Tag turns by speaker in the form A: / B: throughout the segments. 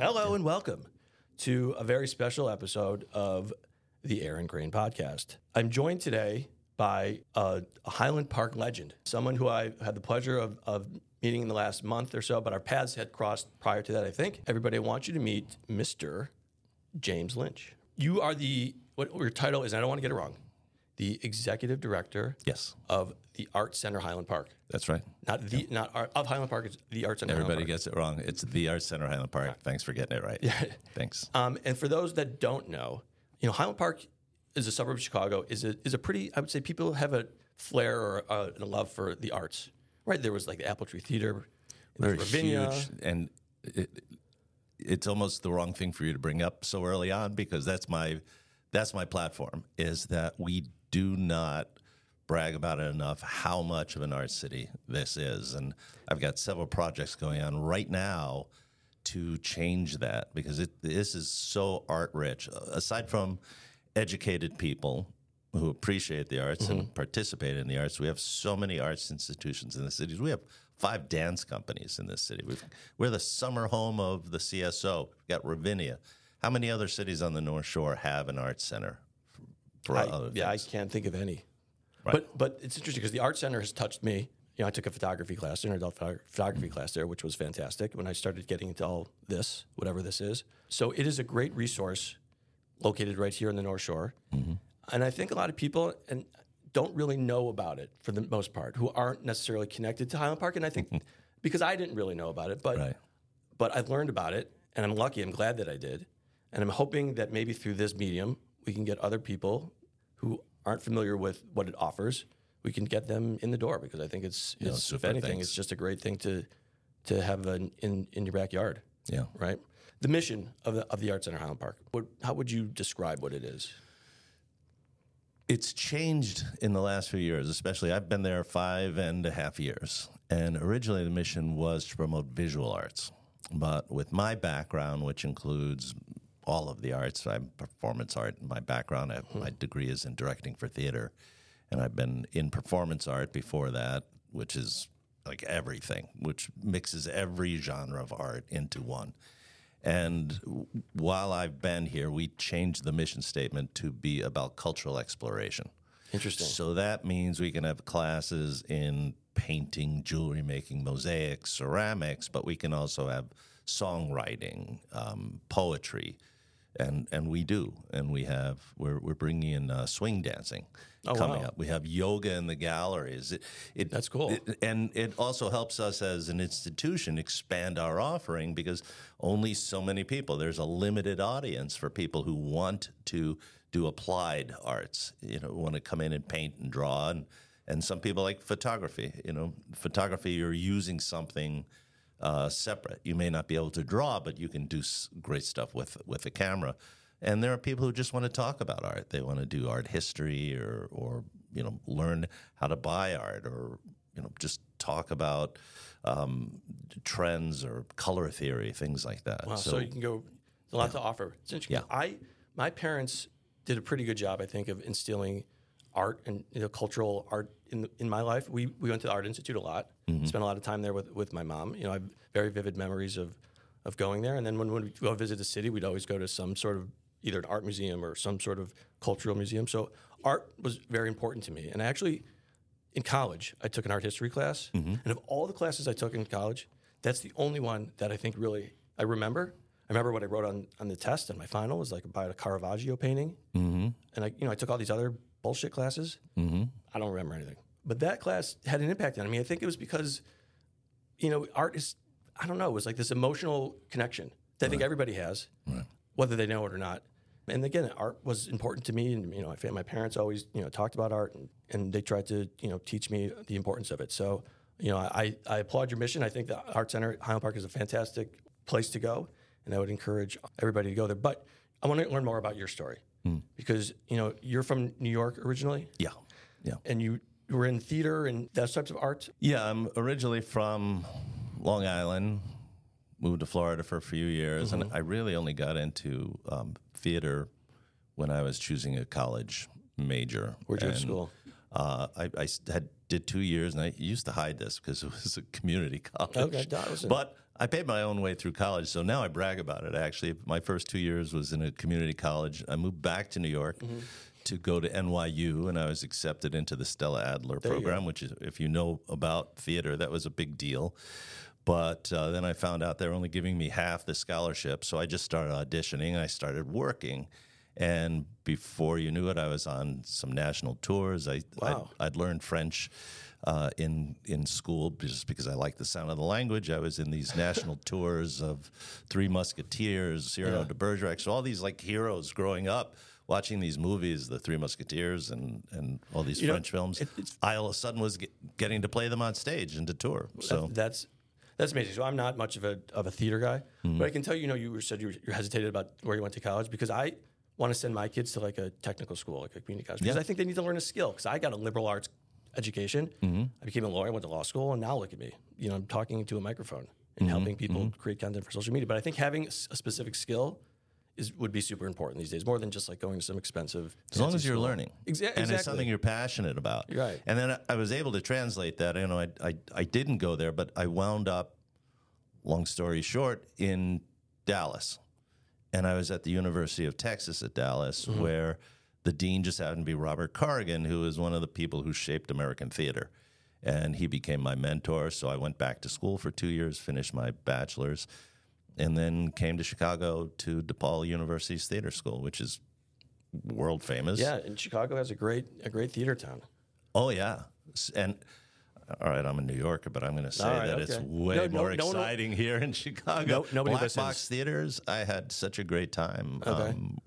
A: Hello and welcome to a very special episode of the Aaron Crane podcast. I'm joined today by a, Highland Park legend, someone who I had the pleasure of, of meeting in the last month or so, but our paths had crossed prior to that, I think. Everybody, I want you to meet Mr. James Lynch. You are the, what your title is, and I don't want to get it wrong, the executive director
B: Yes,
A: of the Art Center Highland Park.
B: that's right.
A: Not the, not art, of Highland Park, it's the Art Center
B: Everybody
A: Highland Park.
B: gets it wrong. It's the Art Center Highland Park. Thanks for getting it right. Yeah. Thanks.
A: Um, and for those that don't know, you know, Highland Park is a suburb of Chicago. is a is a pretty. I would say people have a flair or a, a love for the arts. Right there was like the Apple Tree Theater,
B: Very
A: Ravinia.
B: huge, and it, it's almost the wrong thing for you to bring up so early on because that's my that's my platform. Is that we do not brag about it enough how much of an art city this is, and I've got several projects going on right now to change that because it this is so art rich. Aside from educated people who appreciate the arts and mm-hmm. participate in the arts, we have so many arts institutions in the cities. We have five dance companies in this city. We've, we're the summer home of the CSO. We've got Ravinia. How many other cities on the North Shore have an arts center? For
A: I,
B: other
A: yeah, I
B: things?
A: can't think of any.
B: Right.
A: But but it's interesting because the art center has touched me. You know, I took a photography class, an adult photo- photography class there, which was fantastic. When I started getting into all this, whatever this is, so it is a great resource located right here in the North Shore.
B: Mm-hmm.
A: And I think a lot of people and don't really know about it for the most part, who aren't necessarily connected to Highland Park. And I think because I didn't really know about it, but
B: Right.
A: but I've learned about it, and I'm lucky. I'm glad that I did, and I'm hoping that maybe through this medium we can get other people who aren't familiar with what it offers. We can get them in the door because I think it's, it's if anything, it's just a great thing to to have an, in in your backyard.
B: Yeah.
A: Right. The mission of the of the Art Center Highland Park. What, how would you describe what it is?
B: It's changed in the last few years, especially I've been there five and a half years. And originally the mission was to promote visual arts. But with my background, which includes all of the arts, I'm performance art in my background. I have, My degree is in directing for theater. And I've been in performance art before that, which is like everything, which mixes every genre of art into one. And while I've been here, we changed the mission statement to be about cultural exploration.
A: Interesting.
B: So that means we can have classes in painting, jewelry making, mosaics, ceramics, but we can also have songwriting, um, poetry, and and we do, and we have we're we're bringing in uh, swing dancing
A: Oh,
B: coming
A: wow.
B: up. We have yoga in the galleries. It, it,
A: That's cool.
B: it- and it also helps us as an institution expand our offering because only so many people. There's a limited audience for people who want to do applied arts. You know, want to come in and paint and draw, and and some people like photography. You know, photography you're using something uh, separate. You may not be able to draw, but you can do great stuff with with a camera. And there are people who just want to talk about art. They want to do art history or or you know learn how to buy art or you know just talk about um, trends or color theory, things like that.
A: Wow, so, you can go there's a lot to offer. It's interesting.
B: Yeah.
A: I my parents did a pretty good job, I think, of instilling art and you know, cultural art in in my life. We we went to the Art Institute a lot.
B: Mm-hmm.
A: Spent a lot of time there with, with my mom. You know, I have very vivid memories of of going there. And then when, when we go visit the city, we'd always go to some sort of either an art museum or some sort of cultural museum. So art was very important to me. And I actually in college, I took an art history class,
B: Mm-hmm.
A: and of all the classes I took in college, that's the only one that I think really I remember. I remember what I wrote on, on the test and my final was like about a Caravaggio painting, mm-hmm. and I you know I took all these other bullshit classes. Mm-hmm. I don't remember anything, but that class had an impact on me. I think it was because you know art is I don't know it was like this emotional connection that I think everybody has, whether they know it or not. And again, art was important to me, and you know, my parents always you know talked about art, and, and they tried to you know teach me the importance of it. So you know, I, I applaud your mission. I think the Art Center at Highland Park is a fantastic place to go, and I would encourage everybody to go there. But I want to learn more about your story because you know you're from New York originally,
B: Yeah, yeah.
A: and you were in theater and those types of art.
B: Yeah, I'm originally from Long Island. Moved to Florida for a few years, and I really only got into um, theater when I was choosing a college major.
A: Where'd you
B: And,
A: school?
B: Uh, I, I had did two years, and I used to hide this because it was a community college.
A: Okay,
B: but I paid my own way through college, so now I brag about it. Actually, my first two years was in a community college. I moved back to New York
A: Mm-hmm.
B: to go to NYU, and I was accepted into the Stella Adler
A: you
B: program, which is, if you know about theater, that was a big deal. But uh, then I found out they're only giving me half the scholarship, so I just started auditioning. I started working, and before you knew it, I was on some national tours. I
A: Wow.
B: I'd, I'd learned French uh, in in school just because I liked the sound of the language. I was in these national tours of Three Musketeers, Cyrano
A: Yeah.
B: de Bergerac, so all these like heroes growing up. Watching these movies, The Three Musketeers, and, and all these
A: You know,
B: French films,
A: it-
B: I all of a sudden was get, getting to play them on stage and to tour. So
A: That- that's that's amazing. So I'm not much of a of a theater guy,
B: Mm-hmm.
A: but I can tell you, you know, you were- said you, were, you hesitated about where you went to college because I want to send my kids to like a technical school, like a community college, because
B: Yeah.
A: I think they need to learn a skill. Because I got a liberal arts education,
B: Mm-hmm.
A: I became a lawyer, I went to law school, and now look at me. You know, I'm talking to a microphone and
B: Mm-hmm.
A: helping people create content for social media. But I think having a specific skill is would be super important these days, more than just like going to some expensive.
B: as long as you're
A: school.
B: learning,
A: Exa-
B: and it's something you're passionate about,
A: You're right.
B: And then I- I was able to translate that. You know, I, I I didn't go there, but I wound up. Long story short, in Dallas, and I was at the University of Texas at Dallas,
A: Mm-hmm.
B: where the dean just happened to be Robert Corrigan, who is one of the people who shaped American theater. And he became my mentor. So I went back to school for two years, finished my bachelor's, and then came to Chicago to DePaul University's theater school, which is world famous.
A: Yeah, and Chicago has a great a great theater town.
B: Oh, yeah. And all right, I'm a New Yorker, but I'm going to say
A: right,
B: that it's way
A: No, no-
B: more
A: no
B: exciting here in Chicago.
A: No- nobody
B: Black
A: listens.
B: box theaters, I had such a great time.
A: Okay.
B: Um,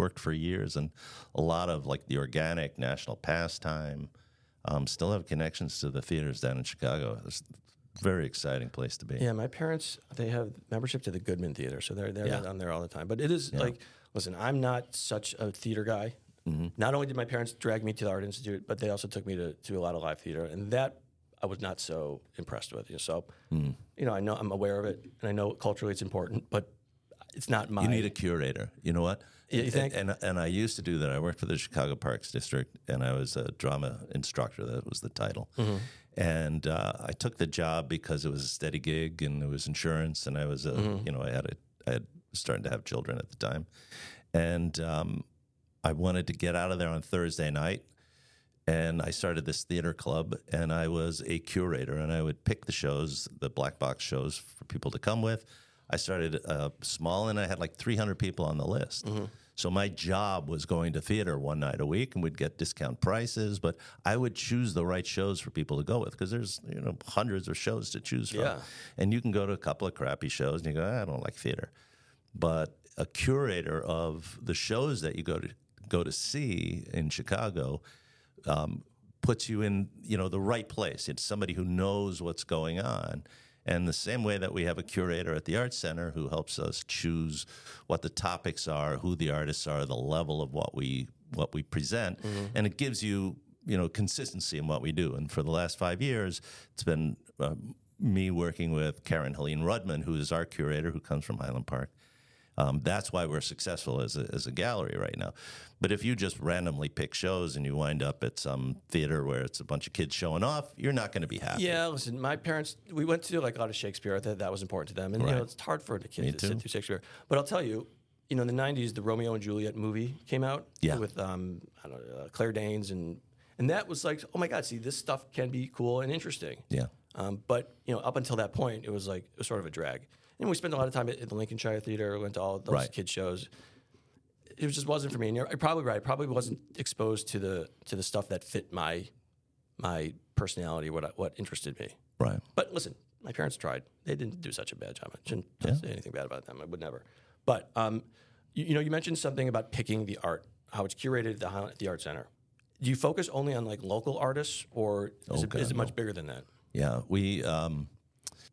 B: worked for years and a lot of like the organic national pastime. Um, still have connections to the theaters down in Chicago. It's a very exciting place to be.
A: Yeah, my parents they have membership to the Goodman Theater, so they're they're
B: Yeah.
A: down there all the time. But it is like, listen, I'm not such a theater guy.
B: Mm-hmm.
A: Not only did my parents drag me to the Art Institute, but they also took me to, to a lot of live theater, and that I was not so impressed with. You know, so
B: Mm.
A: you know, I know I'm aware of it, and I know culturally it's important, but it's not my.
B: You need a curator. You know what?
A: Yeah, you think?
B: And, and I used to do that. I worked for the Chicago Parks District, and I was a drama instructor. That was the title.
A: Mm-hmm.
B: And uh, I took the job because it was a steady gig, and there was insurance, and I was a,
A: Mm-hmm.
B: you know, I had a, I had starting to have children at the time, and um, I wanted to get out of there on Thursday night. And I started this theater club, and I was a curator, and I would pick the shows, the black box shows, for people to come with. I started uh, small, and I had like 300 people on the list. So my job was going to theater one night a week, and we'd get discount prices. But I would choose the right shows for people to go with because there's you know hundreds of shows to choose from,
A: Yeah.
B: and you can go to a couple of crappy shows, and you go, "Ah, I don't like theater but a curator of the shows that you go to go to see in Chicago um, puts you in you know the right place. It's somebody who knows what's going on. And the same way that we have a curator at the Art Center who helps us choose what the topics are, who the artists are, the level of what we what we present, and it gives you you know consistency in what we do. And for the last five years, it's been uh, me working with Karen Helene Rudman, who is our curator, who comes from Highland Park. Um, that's why we're successful as a, as a gallery right now. But if you just randomly pick shows and you wind up at some theater where it's a bunch of kids showing off, you're not going to be happy.
A: Yeah, listen, my parents, we went to like a lot of Shakespeare. That that was important to them, and you know, it's hard for the kids
B: Me
A: to
B: too.
A: sit through Shakespeare. But I'll tell you, you know, in the '90s, the Romeo and Juliet movie came out.
B: Yeah.
A: with um, I don't know, uh, Claire Danes, and and that was like, oh my God, see, this stuff can be cool and interesting.
B: Yeah.
A: Um, but you know, up until that point, it was like it was sort of a drag. And we spent a lot of time at, at the Lincolnshire Theater. Went to all those
B: Right.
A: kid shows. It just wasn't for me. And you're probably right. I probably wasn't exposed to the to the stuff that fit my my personality, what I- what interested me.
B: Right.
A: But listen, my parents tried. They didn't do such a bad job. I shouldn't say anything bad about them. I would never. But um, you, you know, you mentioned something about picking the art, how it's curated at the, the art center. Do you focus only on like local artists, or is,
B: Oh,
A: it, is
B: God,
A: it much bigger than that?
B: Yeah, we um,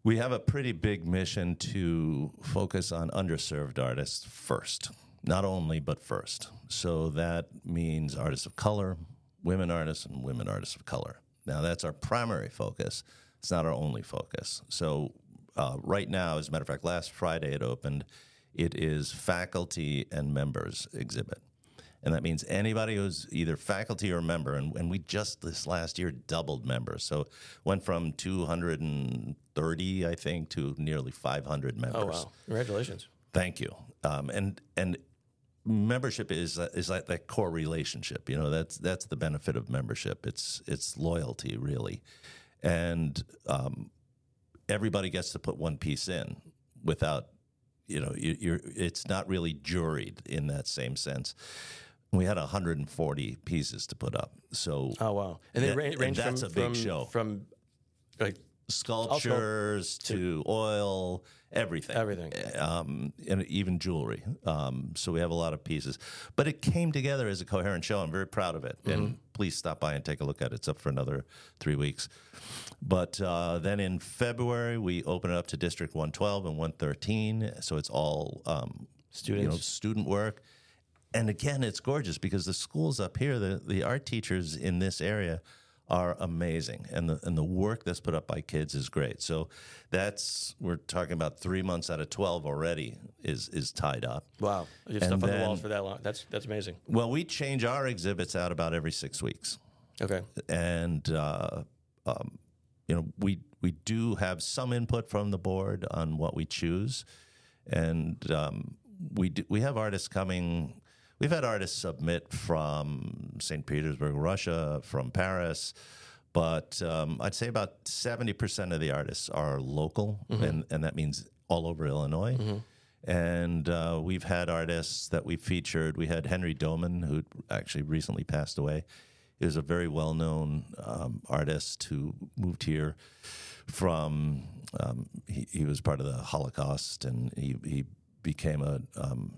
B: we have a pretty big mission to focus on underserved artists first, not only but first. So that means artists of color, women artists, and women artists of color. Now that's our primary focus. It's not our only focus. So uh, right now, as a matter of fact, last Friday it opened. It is faculty and members exhibit. And that means anybody who's either faculty or member, and, and we just this last year doubled members. So went from 230, I think, to nearly 500 members.
A: Oh wow! Congratulations.
B: Thank you. Um, and and membership is is like that core relationship. You know, that's that's the benefit of membership. It's it's loyalty really, and um, everybody gets to put one piece in without you know you, you're. It's not really juried in that same sense. We had 140 pieces to put up, so
A: Oh wow! And they
B: Yeah,
A: ra-
B: and that's
A: from,
B: a big
A: from,
B: show.
A: From like
B: sculptures to oil, everything,
A: Everything.
B: um, and even jewelry. Um, so we have a lot of pieces, but it came together as a coherent show. I'm very proud of it,
A: Mm-hmm.
B: and please stop by and take a look at it. It's up for another three weeks. But uh, then in February, we open it up to District 112 and 113. So it's all um, you know,
A: Students.
B: student work. And again, it's gorgeous because the schools up here, the, the art teachers in this area are amazing. And the, and the work that's put up by kids is great. So that's, we're talking about three months out of 12 already is, is tied up.
A: wow! You have
B: And
A: stuff on the walls for that long. That's that's amazing.
B: Well, we change our exhibits out about every six weeks.
A: Okay.
B: and uh, um, you know we we do have some input from the board on what we choose, and um, we do, we have artists coming. We've had artists submit from St. Petersburg, Russia, from Paris, but um, I'd say about seventy percent of the artists are local, and and that means all over Illinois. And uh, we've had artists that we featured. We had Henry Doman, who actually recently passed away. He was a very well known um, artist who moved here from, um, he, he was part of the Holocaust and he, he became a um,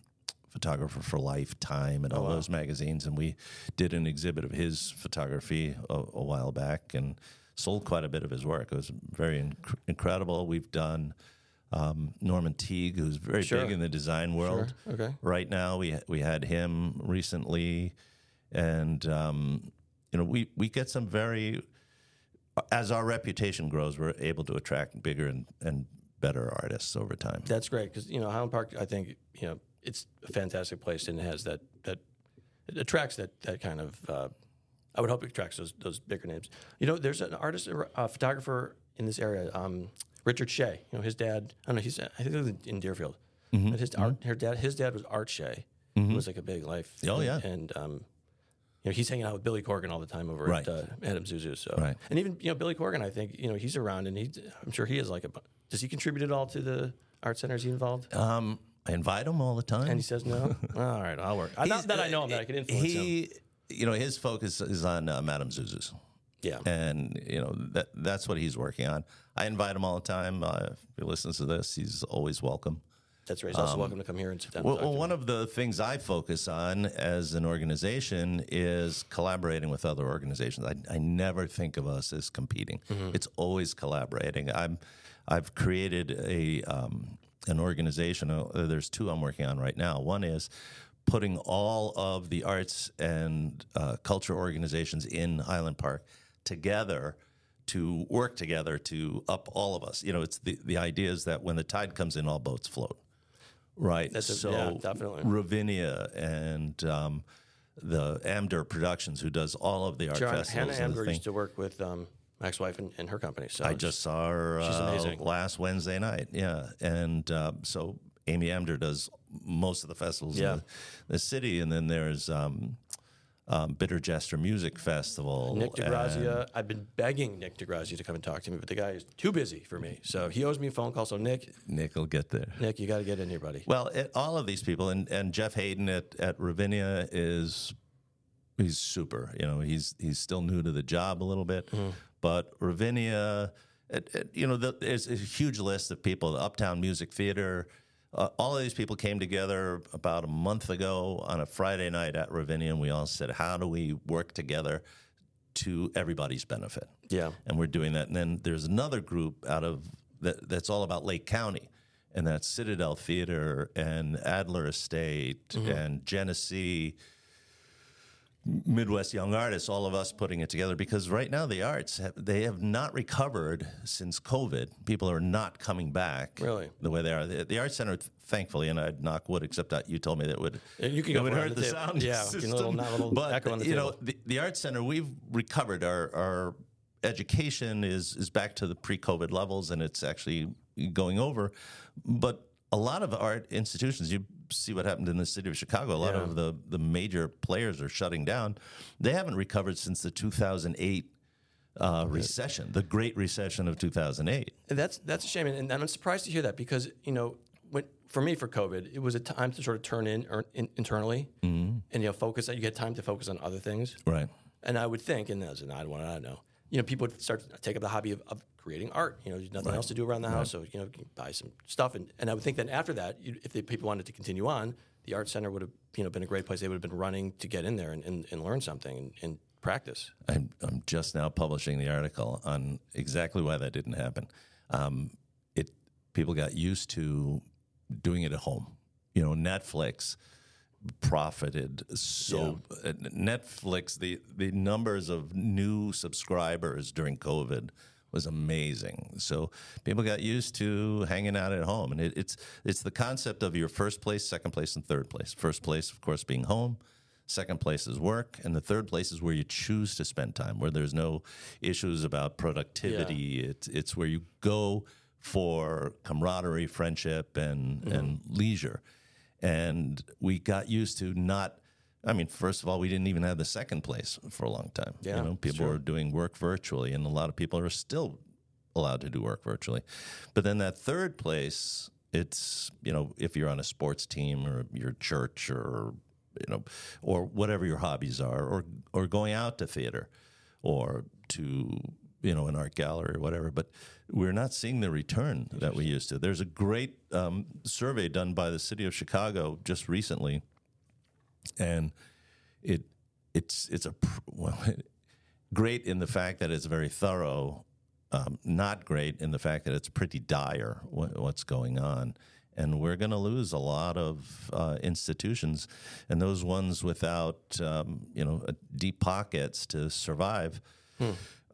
B: photographer for Lifetime and all those magazines. And we did an exhibit of his photography a, a while back and sold quite a bit of his work. It was very inc- incredible. We've done. Um, Norman Teague, who's very
A: Sure.
B: big in the design world,
A: Okay.
B: right now. We we had him recently, and um, you know we we get some very as our reputation grows, we're able to attract bigger and, and better artists over time.
A: That's great because you know Highland Park. I think you know it's a fantastic place and it has that that it attracts that that kind of. Uh, I would hope it attracts those those bigger names. You know, there's an artist, a photographer in this area, um, Richard Shay. You know, his dad. I don't know. He's I think he lives in Deerfield.
B: Mm-hmm.
A: But his art, her dad, his dad was Art Shay. Who was like a big life.
B: Oh, yeah.
A: and um, you know he's hanging out with Billy Corgan all the time over
B: Right.
A: at uh, Madame Zuzu. So
B: Right.
A: and even you know Billy Corgan, I think you know he's around and he. I'm sure he is like a. Does he contribute at all to the art center? Is he involved?
B: Um, I invite him all the time.
A: And he says no. all right, I'll work. Not that I know him, that I can influence him.
B: he, you know, his focus is on uh, Madame Zuzu's.
A: Yeah.
B: and you know that that's what he's working on. I invite him all the time. Uh, if he listens to this, he's always welcome.
A: That's right. He's also welcome to come here and sit down.
B: Well, well one of the things I focus on as an organization is collaborating with other organizations. I, I never think of us as competing. It's always collaborating. I'm, I've created a um, an organization. Uh, there's two I'm working on right now. One is putting all of the arts and uh, culture organizations in Highland Park together to work together to up all of us. You know, it's the, the idea is that when the tide comes in, all boats float. Right.
A: That's a-
B: so
A: yeah, definitely.
B: Ravinia and um, the Amdur Productions, who does all of the art
A: Sure,
B: festivals.
A: Hannah
B: and the
A: Amdur
B: thing.
A: used to work with um, ex-wife and, and her company. So
B: I just saw her
A: She's
B: uh,
A: amazing.
B: last Wednesday night. Yeah, and um, so Amy Amdur does most of the festivals
A: Yeah.
B: in the, the city, and then there's um, um, Bitter Jester Music Festival.
A: Nick DeGrazia. I've been begging Nick DeGrazia to come and talk to me, but the guy is too busy for me. So he owes me a phone call. So Nick,
B: Nick will get there.
A: Nick, you got to get in here, buddy.
B: Well, it, all of these people, and, and Jeff Haydon at, at Ravinia is he's super. You know, he's he's still new to the job a little bit, but Ravinia, it, it, you know, the, there's a huge list of people. The Uptown Music Theater. Uh, all of these people came together about a month ago on a Friday night at Ravinia, and we all said, "How do we work together to everybody's benefit?"
A: Yeah.
B: and we're doing that. And then there's another group out of that that's all about Lake County, and that's Citadel Theater and Adler Estate and Genesee Midwest Young Artists, all of us putting it together because right now the arts have, they have not recovered since COVID. People are not coming back
A: Really?
B: the way they are. The, the Art Center, thankfully, and I'd knock wood, except that you told me that would
A: And you can
B: it
A: go
B: would hurt
A: the
B: the, sound
A: Yeah,
B: system.
A: little- not a little
B: but
A: echo on the
B: you know, the, the Art Center, we've recovered. Our our education is is back to the pre-COVID levels, and it's actually going over. But a lot of art institutions, you see what happened in the city of Chicago. A lot
A: Yeah.
B: of the the major players are shutting down. They haven't recovered since the 2008 uh, recession, the Great Recession of 2008.
A: And that's that's a shame, and, and I'm surprised to hear that because you know, when, for me for COVID, it was a time to sort of turn in, or in internally, and you know, focus. You get time to focus on other things,
B: Right.
A: and I would think, and as an odd one, I don't know, you know, people would start to take up the hobby of, of creating art. You know, there's nothing else to do around the house, so you know, you buy some stuff, and, and I would think that after that, you, if the people wanted to continue on, the art center would have you know been a great place. They would have been running to get in there and, and, and learn something and, and practice.
B: I'm, I'm just now publishing the article on exactly why that didn't happen. Um, it people got used to doing it at home. You know, Netflix profited so uh, Netflix the the numbers of new subscribers during COVID was amazing. So people got used to hanging out at home, and it, it's it's the concept of your first place, second place, and third place. First place, of course, being home. Second place is work, and the third place is where you choose to spend time, where there's no issues about productivity. It's it's where you go for camaraderie, friendship, and mm-hmm. and leisure. And we got used to not. I mean, first of all, we didn't even have the second place for a long time.
A: Yeah,
B: you know, people were doing work virtually, and a lot of people are still allowed to do work virtually. But then that third place, it's you know, if you're on a sports team or your church or you know, or whatever your hobbies are, or or going out to theater, or to you know an art gallery or whatever. But we're not seeing the return that we used to. There's a great um, survey done by the city of Chicago just recently, and it it's it's a well, great in the fact that it's very thorough. Um, not great in the fact that it's pretty dire what, what's going on, and we're going to lose a lot of uh, institutions, and those ones without um, you know uh, deep pockets to survive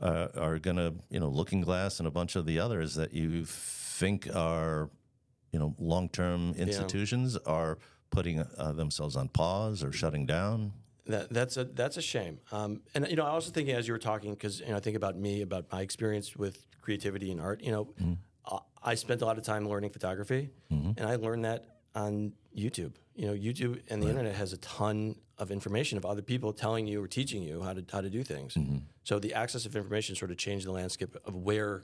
B: uh, are going to you know Looking Glass and a bunch of the others that you think are you know long term institutions are putting uh, themselves on pause or shutting down.
A: That, that's a that's a shame. Um, and you know, I also think as you were talking because you know I think about me about my experience with creativity and art. You know, uh, I spent a lot of time learning photography, and I learned that on YouTube. You know, YouTube and the internet has a ton of information of other people telling you or teaching you how to how to do things. So the access of information sort of changed the landscape of where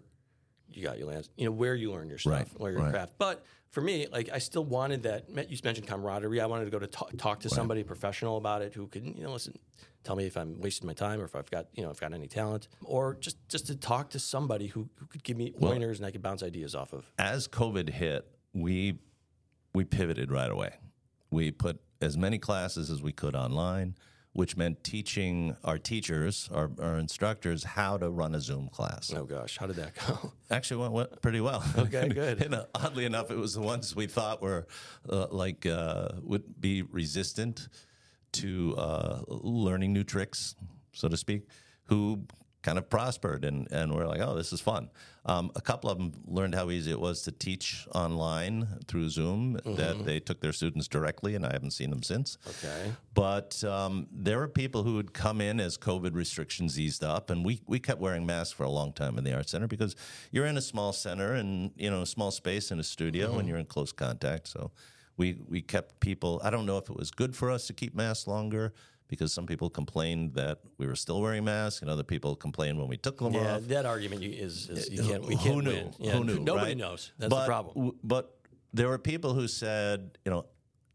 A: you got your lands, you know, where you learn your stuff,
B: Right,
A: where your
B: right.
A: craft. But for me, like I still wanted that. You mentioned camaraderie. I wanted to go to talk, talk to somebody professional about it who could, you know, listen, tell me if I'm wasting my time or if I've got, you know, if I've got any talent, or just just to talk to somebody who, who could give me pointers and I could bounce ideas off of.
B: as COVID hit, we we pivoted right away. We put as many classes as we could online, which meant teaching our teachers, our, our instructors, how to run a Zoom class.
A: Oh gosh, how did that go?
B: Actually, went, went pretty well.
A: Okay, good.
B: and uh, oddly enough, it was the ones we thought were uh, like uh, would be resistant to uh, learning new tricks, so to speak, who kind of prospered and, and we're like, oh, this is fun. Um, a couple of them learned how easy it was to teach online through Zoom, that they took their students directly, and I haven't seen them since.
A: Okay.
B: But um, there were people who would come in as COVID restrictions eased up, and we, we kept wearing masks for a long time in the art center because you're in a small center and you know a small space in a studio, and you're in close contact. So we we kept people. I don't know if it was good for us to keep masks longer because some people complained that we were still wearing masks, and other people complained when we took them
A: Yeah,
B: off.
A: that argument is, is you can't. We
B: Who
A: can't
B: knew?
A: win. Yeah,
B: Who knew?
A: Nobody
B: right?
A: knows. That's
B: but,
A: the problem.
B: But there were people who said, you know,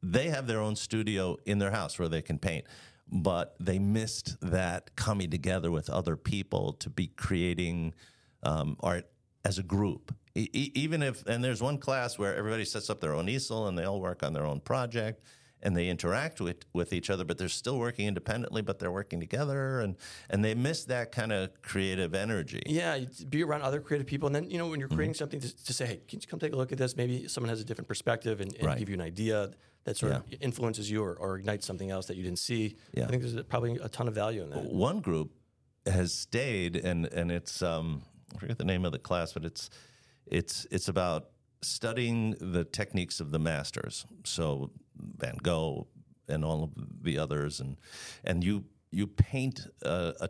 B: they have their own studio in their house where they can paint, but they missed that coming together with other people to be creating um, art as a group. E- even if, and there's one class where everybody sets up their own easel and they all work on their own project and they interact with, with each other, but they're still working independently, but they're working together and, and they miss that kind of creative energy.
A: Yeah, be around other creative people, and then you know when you're
B: Mm-hmm.
A: creating something to, to say, "Hey, can you come take a look at this?" Maybe someone has a different perspective and, and
B: Right.
A: give you an idea that sort of influences you or, or ignites something else that you didn't see.
B: Yeah.
A: I think there's probably a ton of value in that.
B: one group has stayed and and it's um I forget the name of the class, but it's it's it's about studying the techniques of the masters. So Van Gogh and all of the others, and and you you paint a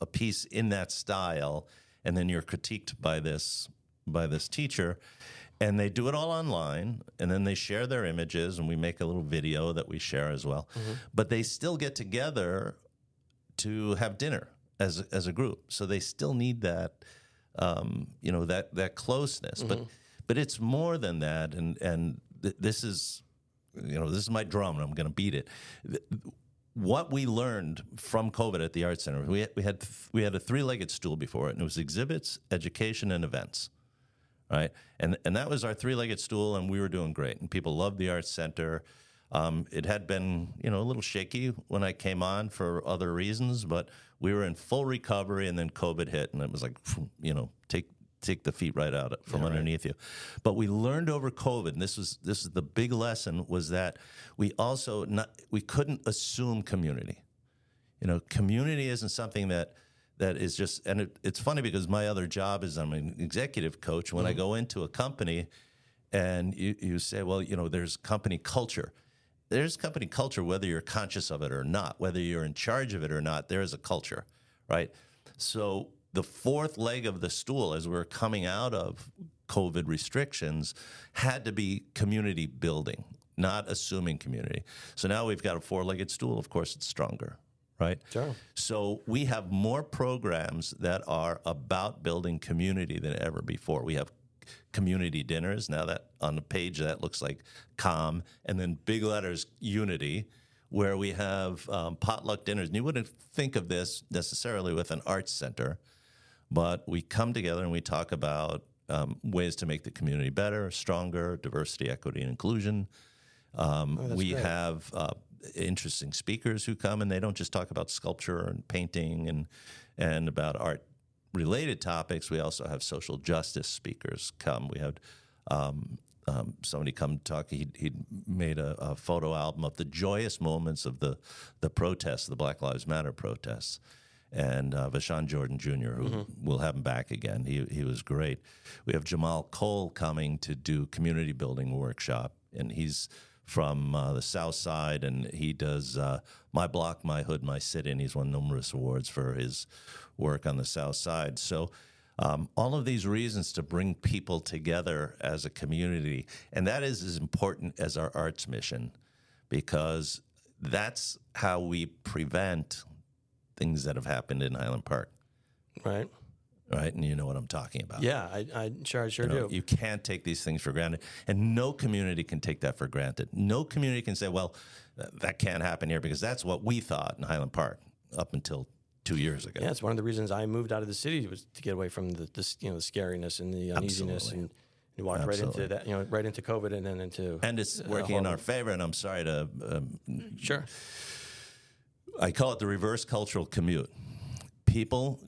B: a piece in that style, and then you're critiqued by this by this teacher. And they do it all online, and then they share their images, and we make a little video that we share as well. But they still get together to have dinner as as a group. So they still need that, um, you know, that that closeness. But but it's more than that. And and th- this is, you know, this is my drum, and I'm going to beat it. What we learned from COVID at the Art Center, we had, we had we had a three legged stool before it, and it was exhibits, education, and events right? And and that was our three-legged stool, and we were doing great, and people loved the arts center. Um, it had been, you know, a little shaky when I came on for other reasons, but we were in full recovery, and then COVID hit, and it was like, you know, take take the feet right out from underneath you. But we learned over COVID, and this was this is the big lesson was that we also not we couldn't assume community. You know, community isn't something that that is just and it, it's funny because my other job is I'm an executive coach. When I mm-hmm. go into a company and you, you say, well, you know, there's company culture. There's company culture whether you're conscious of it or not, whether you're in charge of it or not, there is a culture, right? So the fourth leg of the stool as we're coming out of COVID restrictions had to be community building, not assuming community. So now we've got a four-legged stool, of course it's stronger, right?
A: Sure.
B: So we have more programs that are about building community than ever before. We have community dinners now that on the page that looks like calm and then big letters unity where we have um, potluck dinners and you wouldn't think of this necessarily with an arts center but we come together and we talk about um, ways to make the community better stronger diversity equity and inclusion um, we have uh, interesting speakers who come, and they don't just talk about sculpture and painting and and about art related topics. We also have social justice speakers come. We had um, um, somebody come talk. He he made a, a photo album of the joyous moments of the the protests, the Black Lives Matter protests. And uh, Vashan Jordan Jr., who we'll have him back again. He he was great. We have Jahmal Cole coming to do community building workshop, and he's from uh, the South Side, and he does uh, My Block, My Hood, My City, and he's won numerous awards for his work on the South Side. So, um, all of these reasons to bring people together as a community, and that is as important as our arts mission, because that's how we prevent things that have happened in Highland Park,
A: Right.
B: right? And you know what I'm talking about.
A: Yeah, I, I sure, I sure
B: You, know,
A: do.
B: you can't take these things for granted, and no community can take that for granted. No community can say, "Well, that can't happen here," because that's what we thought in Highland Park up until two years ago.
A: Yeah, it's one of the reasons I moved out of the city was to get away from the, the you know the scariness and the uneasiness,
B: Absolutely.
A: and you walked right into that, you know, right into COVID and then into
B: And it's
A: uh,
B: working in our favor. And I'm sorry to, um,
A: Sure.
B: I call it the reverse cultural commute. People,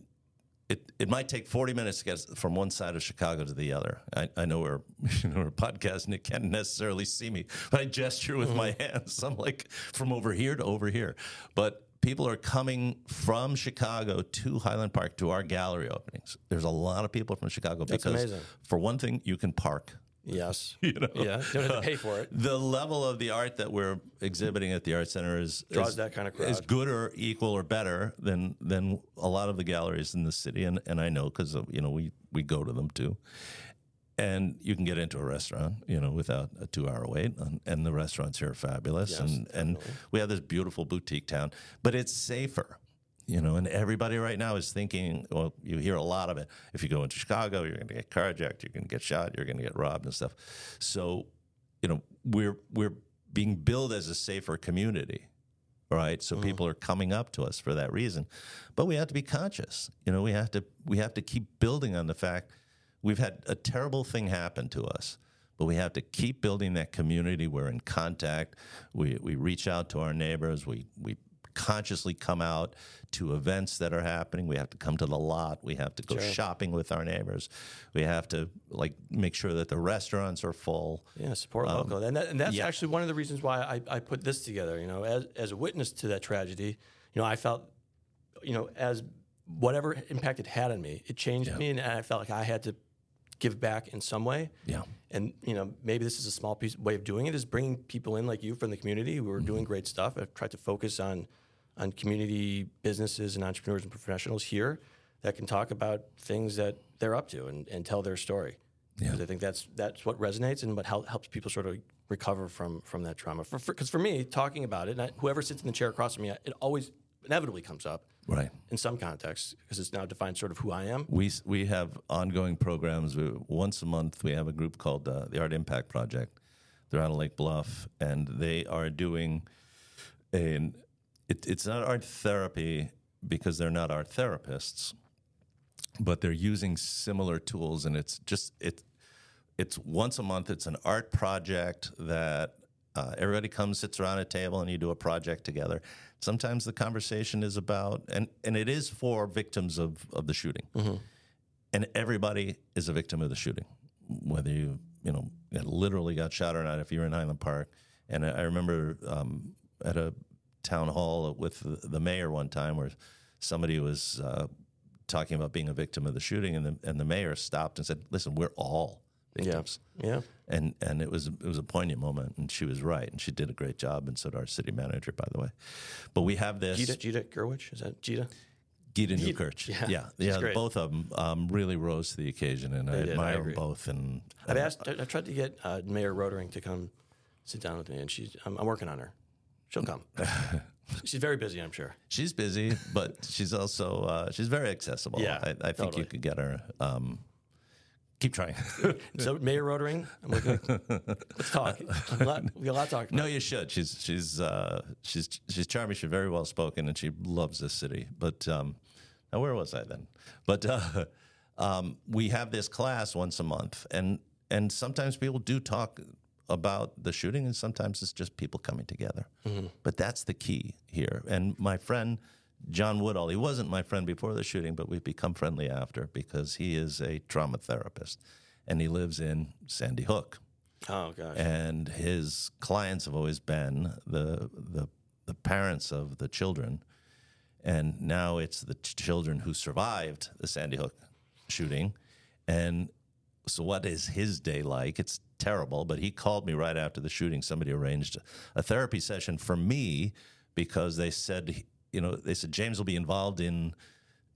B: it, it might take 40 minutes to get from one side of Chicago to the other. I, I know we're, you know, we're podcasting, you can't necessarily see me, but I gesture with my mm-hmm. hands. I'm like from over here to over here. But people are coming from Chicago to Highland Park to our gallery openings. There's a lot of people from Chicago because,
A: amazing.
B: for one thing, you can park
A: Yes.
B: you know?
A: Yeah. Don't have to pay for it.
B: the level of the art that we're exhibiting at the art center is
A: Draws
B: is,
A: that kind of crowd.
B: is good or equal or better than than a lot of the galleries in the city and and I know because you know we we go to them too and you can get into a restaurant you know without a two hour wait and, and the restaurants here are fabulous
A: Yes,
B: and and we have this beautiful boutique town but it's safer you know, and everybody right now is thinking, well, you hear a lot of it. If you go into Chicago, you're going to get carjacked, you're going to get shot, you're going to get robbed and stuff. So, you know, we're we're being billed as a safer community, right? So mm-hmm. people are coming up to us for that reason. But we have to be conscious. You know, we have to we have to keep building on the fact we've had a terrible thing happen to us. But we have to keep building that community. We're in contact. We, we reach out to our neighbors. We, we consciously come out to events that are happening. We have to come to the lot. We have to go
A: Sure.
B: shopping with our neighbors. We have to like make sure that the restaurants are full.
A: Yeah, support local, and, that, and that's
B: Um, yeah.
A: actually one of the reasons why I, I put this together. You know, as as a witness to that tragedy, you know, I felt, you know, as whatever impact it had on me, it changed me, and I felt like I had to give back in some way.
B: Yeah.
A: And you know, maybe this is a small piece way of doing it is bringing people in like you from the community who are doing great stuff. I've tried to focus on on community businesses and entrepreneurs and professionals here that can talk about things that they're up to and, and tell their story. Because I think that's that's what resonates and what helps people sort of recover from from that trauma. Because for, 'cause for me, talking about it, and I, whoever sits in the chair across from me, it always inevitably comes up
B: Right.
A: in some contexts because it's now defined sort of who I am.
B: We we have ongoing programs. We, once a month, we have a group called uh, the Art Impact Project. They're out of Lake Bluff, and they are doing an. It, it's not art therapy because they're not art therapists, but they're using similar tools, and it's just it. It's once a month. It's an art project that uh, everybody comes, sits around a table, and you do a project together. Sometimes the conversation is about, and, and it is for victims of, of the shooting. And everybody is a victim of the shooting, whether you, you know, it literally got shot or not, if you're in Highland Park. And I I remember um, at a town hall with the, mayor one time where somebody was uh, talking about being a victim of the shooting, and the, and the mayor stopped and said, Listen, we're all victims
A: Yeah.
B: and and it was it was a poignant moment, and she was right, and she did a great job, and so did our city manager, by the way. But we have this
A: Ghida, Ghida Gerwich? Is that Ghida?
B: Ghida Neukirch,
A: yeah,
B: yeah, yeah, both of them um, really rose to the occasion, and I
A: did, I
B: admire them both. And
A: I've asked, I- I've tried to get uh, Mayor Rotering to come sit down with me, and she's, I'm, I'm working on her. She'll come. she's very busy, I'm sure.
B: she's busy, but she's also uh, she's very accessible.
A: Yeah,
B: I, I think
A: totally.
B: you could get her. Um, keep trying.
A: So Mayor Rotering, I'm looking. Let's talk. Lot, we got a lot to talk about.
B: No, you should. She's she's uh, she's she's charming. She's very well spoken, and she loves this city. But um, now where was I then? But uh, um, we have this class once a month, and and sometimes people do talk about the shooting, and sometimes it's just people coming together. Mm-hmm. But that's the key here. And my friend John Woodall, he wasn't my friend before the shooting, but we've become friendly after because he is a trauma therapist, and he lives in Sandy Hook
A: Oh, gosh.
B: and his clients have always been the the the parents of the children, and now it's the ch- children who survived the Sandy Hook shooting, and so what is his day like? It's terrible, but he called me right after the shooting. Somebody arranged a therapy session for me because they said, you know, they said James will be involved in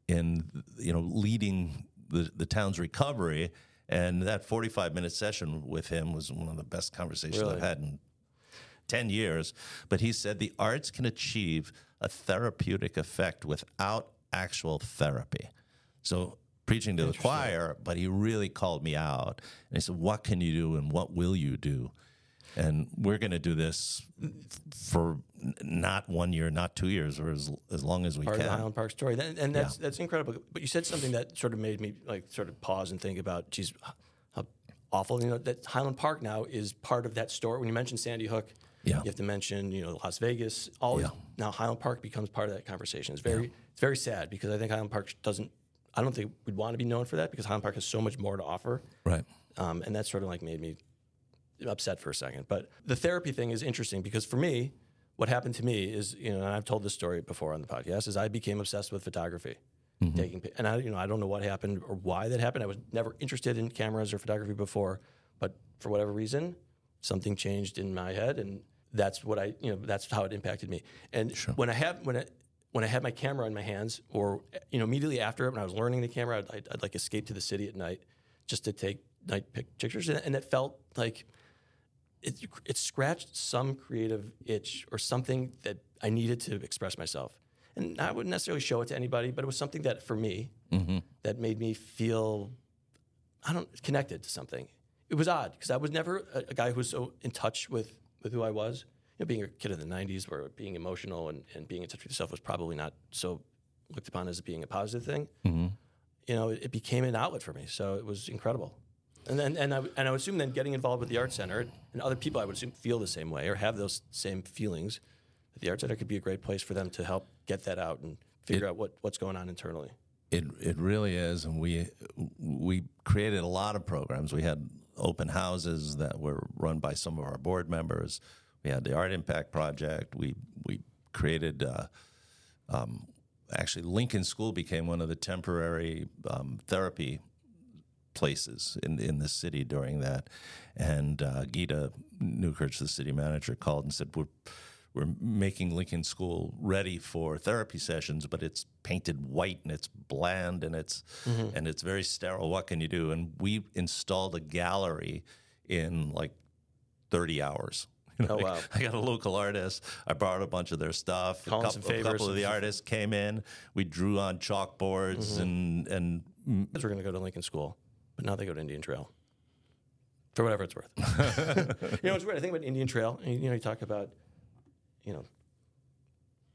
B: in you know leading the, the town's recovery and that 45 minute session with him was one of the best conversations
A: Really?
B: i've had in 10 years but he said the arts can achieve a therapeutic effect without actual therapy so preaching to the choir but he really called me out and he said what can you do and what will you do and we're going to do this for not one year, not two years, or as, as long as we
A: part of the
B: can.
A: Highland Park story. And that's that's incredible. But you said something that sort of made me like sort of pause and think about, geez, how awful. You know that Highland Park now is part of that story. When you mention Sandy Hook,
B: Yeah.
A: you have to mention you know Las Vegas. All
B: Yeah.
A: now Highland Park becomes part of that conversation. It's very it's very sad because I think Highland Park doesn't. I don't think we'd want to be known for that because Highland Park has so much more to offer.
B: Right.
A: Um, and that sort of like made me upset for a second. But the therapy thing is interesting because for me, what happened to me is, you know, and I've told this story before on the podcast, is I became obsessed with photography, taking, and I, you know, I don't know what happened or why that happened. I was never interested in cameras or photography before, but for whatever reason, something changed in my head, and that's what I, you know, that's how it impacted me. And when I have when I when I had my camera in my hands, or you know, immediately after it, when I was learning the camera, I'd, I'd, I'd like escape to the city at night just to take night pictures, and, and it felt like it, it scratched some creative itch or something that I needed to express myself. And I wouldn't necessarily show it to anybody, but it was something that for me mm-hmm. that made me feel I don't connected to something. It was odd because I was never a, a guy who was so in touch with with who I was. Know, being a kid in the '90s, where being emotional and, and being in touch with yourself was probably not so looked upon as being a positive thing. Mm-hmm. You know, it, it became an outlet for me, so it was incredible. And then, and I, and I would assume then getting involved with the art center and other people, I would assume feel the same way or have those same feelings. the Art Center could be a great place for them to help get that out and figure out what, what's going on internally.
B: It it really is, and we we created a lot of programs. We had open houses that were run by some of our board members. We had the Art Impact Project. We we created. Uh, um, actually, Lincoln School became one of the temporary um, therapy places in in the city during that. And uh, Ghida Neukirch, the city manager, called and said, "We're we're making Lincoln School ready for therapy sessions, but it's painted white and it's bland and it's
A: Mm-hmm.
B: and it's very sterile. What can you do?" And we installed a gallery in like thirty hours. You know,
A: Oh,
B: I-
A: wow.
B: I got a local artist. I borrowed a bunch of their stuff.
A: Call
B: a
A: some
B: couple, a couple of the artists came in. We drew on chalkboards
A: Mm-hmm.
B: and and
A: were going to go to Lincoln School, but now they go to Indian Trail for whatever it's worth. you know, it's weird. I think about Indian Trail, and you know, you talk about, you know,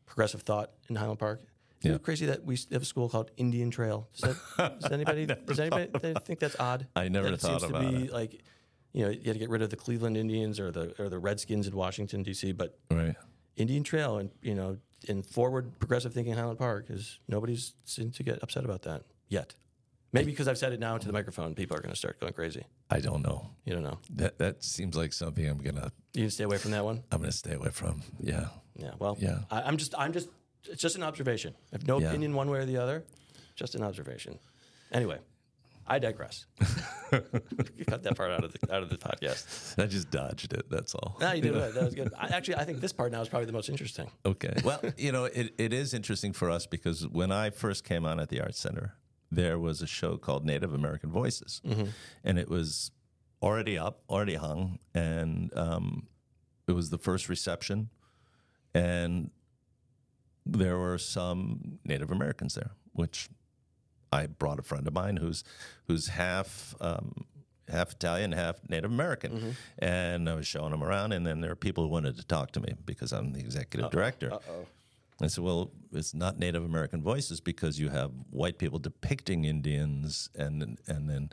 A: progressive thought in Highland Park. Isn't
B: Yeah.
A: it crazy that we have a school called Indian Trail? Does, that, does anybody does anybody think that's odd?
B: I never
A: that it
B: thought
A: seems
B: about
A: to be
B: it.
A: like, you know, you had to get rid of the Cleveland Indians or the or the Redskins in Washington D.C., but
B: right.
A: Indian Trail and you know, in forward progressive thinking Highland Park is nobody's seemed to get upset about that yet. Maybe because I've said it now to the microphone, people are going to start going crazy.
B: I don't know.
A: You don't know.
B: That that seems like something I'm gonna
A: You can stay away from that one.
B: I'm gonna stay away from. Yeah.
A: Yeah. Well.
B: Yeah.
A: I, I'm just. I'm just. It's just an observation. I have no
B: Yeah.
A: opinion one way or the other. Just an observation. Anyway, I digress. Cut that part out of the out of the podcast.
B: I just dodged it. That's all.
A: No, you did it. That was good. I, actually, I think this part now is probably the most interesting.
B: Okay. Well, you know, it, it is interesting for us because when I first came on at the Art Center, there was a show called Native American Voices, and it was already up, already hung, and um, it was the first reception, and there were some Native Americans there, which I brought a friend of mine who's who's half um, half Italian, half Native American, and I was showing him around. And then there are people who wanted to talk to me because I'm the executive director.
A: Uh-oh.
B: I said, "Well, it's not Native American voices because you have white people depicting Indians, and and then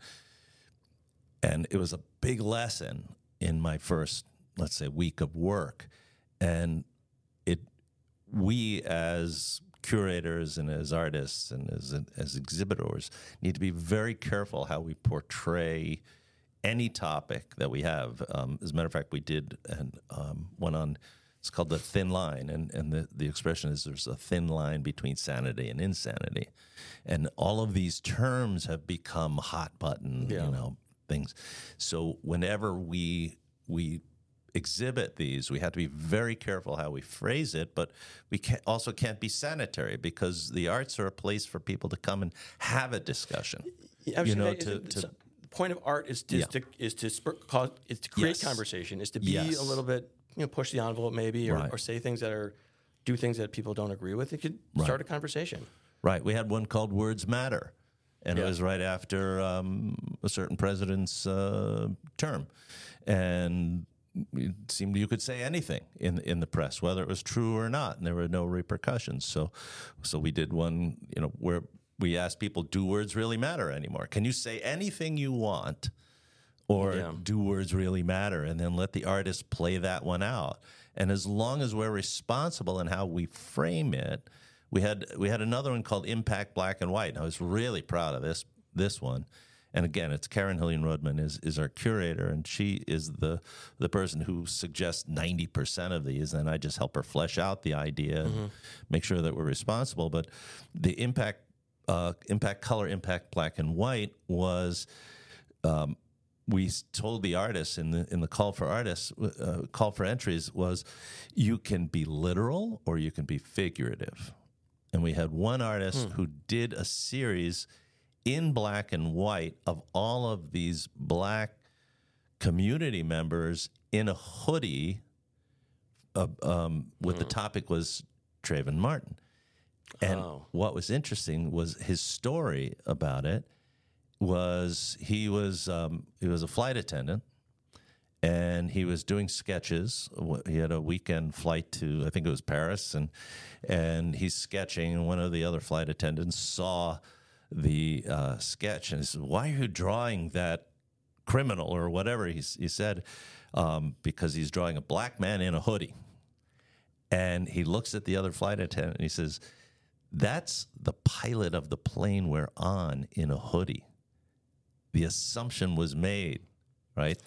B: and it was a big lesson in my first, let's say, week of work, and it we as curators and as artists and as as exhibitors need to be very careful how we portray any topic that we have. Um, as a matter of fact, we did and um, one on. It's called the thin line, and, and the, the expression is there's a thin line between sanity and insanity, and all of these terms have become hot button,
A: Yeah.
B: you know, things. So whenever we we exhibit these, we have to be very careful how we phrase it, but we can also can't be sanitary because the arts are a place for people to come and have a discussion.
A: Yeah,
B: you know, to, to
A: so the point of art is to,
B: Yeah.
A: is to is to spur, cause is to create
B: Yes.
A: conversation, is to be
B: Yes.
A: a little bit you know push the envelope maybe, or,
B: Right.
A: or say things that are do things that people don't agree with. It could start a conversation.
B: Right. We had one called Words Matter, and
A: Yeah.
B: it was right after um, a certain president's uh, term, and it seemed you could say anything in in the press, whether it was true or not, and there were no repercussions. So, so we did one, you know, where we asked people, "Do words really matter anymore? Can you say anything you want?" Or
A: Yeah.
B: do words really matter? And then let the artist play that one out. And as long as we're responsible in how we frame it, we had we had another one called Impact Black and White. And I was really proud of this this one. And again, it's Karen Hillian Rodman is is our curator, and she is the the person who suggests ninety percent of these, and I just help her flesh out the idea and make sure that we're responsible. But the impact uh, impact color impact black and white was we told the artists in the in the call for artists uh, call for entries was you can be literal or you can be figurative. And we had one artist who did a series in black and white of all of these black community members in a hoodie uh, um, with the topic was Trayvon Martin and
A: Oh.
B: what was interesting was his story about it was he was um, he was a flight attendant and he was doing sketches. He had a weekend flight to I think it was Paris, and and he's sketching. And one of the other flight attendants saw the uh, sketch and he said, "Why are you drawing that criminal or whatever?" He, he said, um, "Because he's drawing a black man in a hoodie." And he looks at the other flight attendant and he says, That's the pilot of the plane we're on in a hoodie. The assumption was made, right?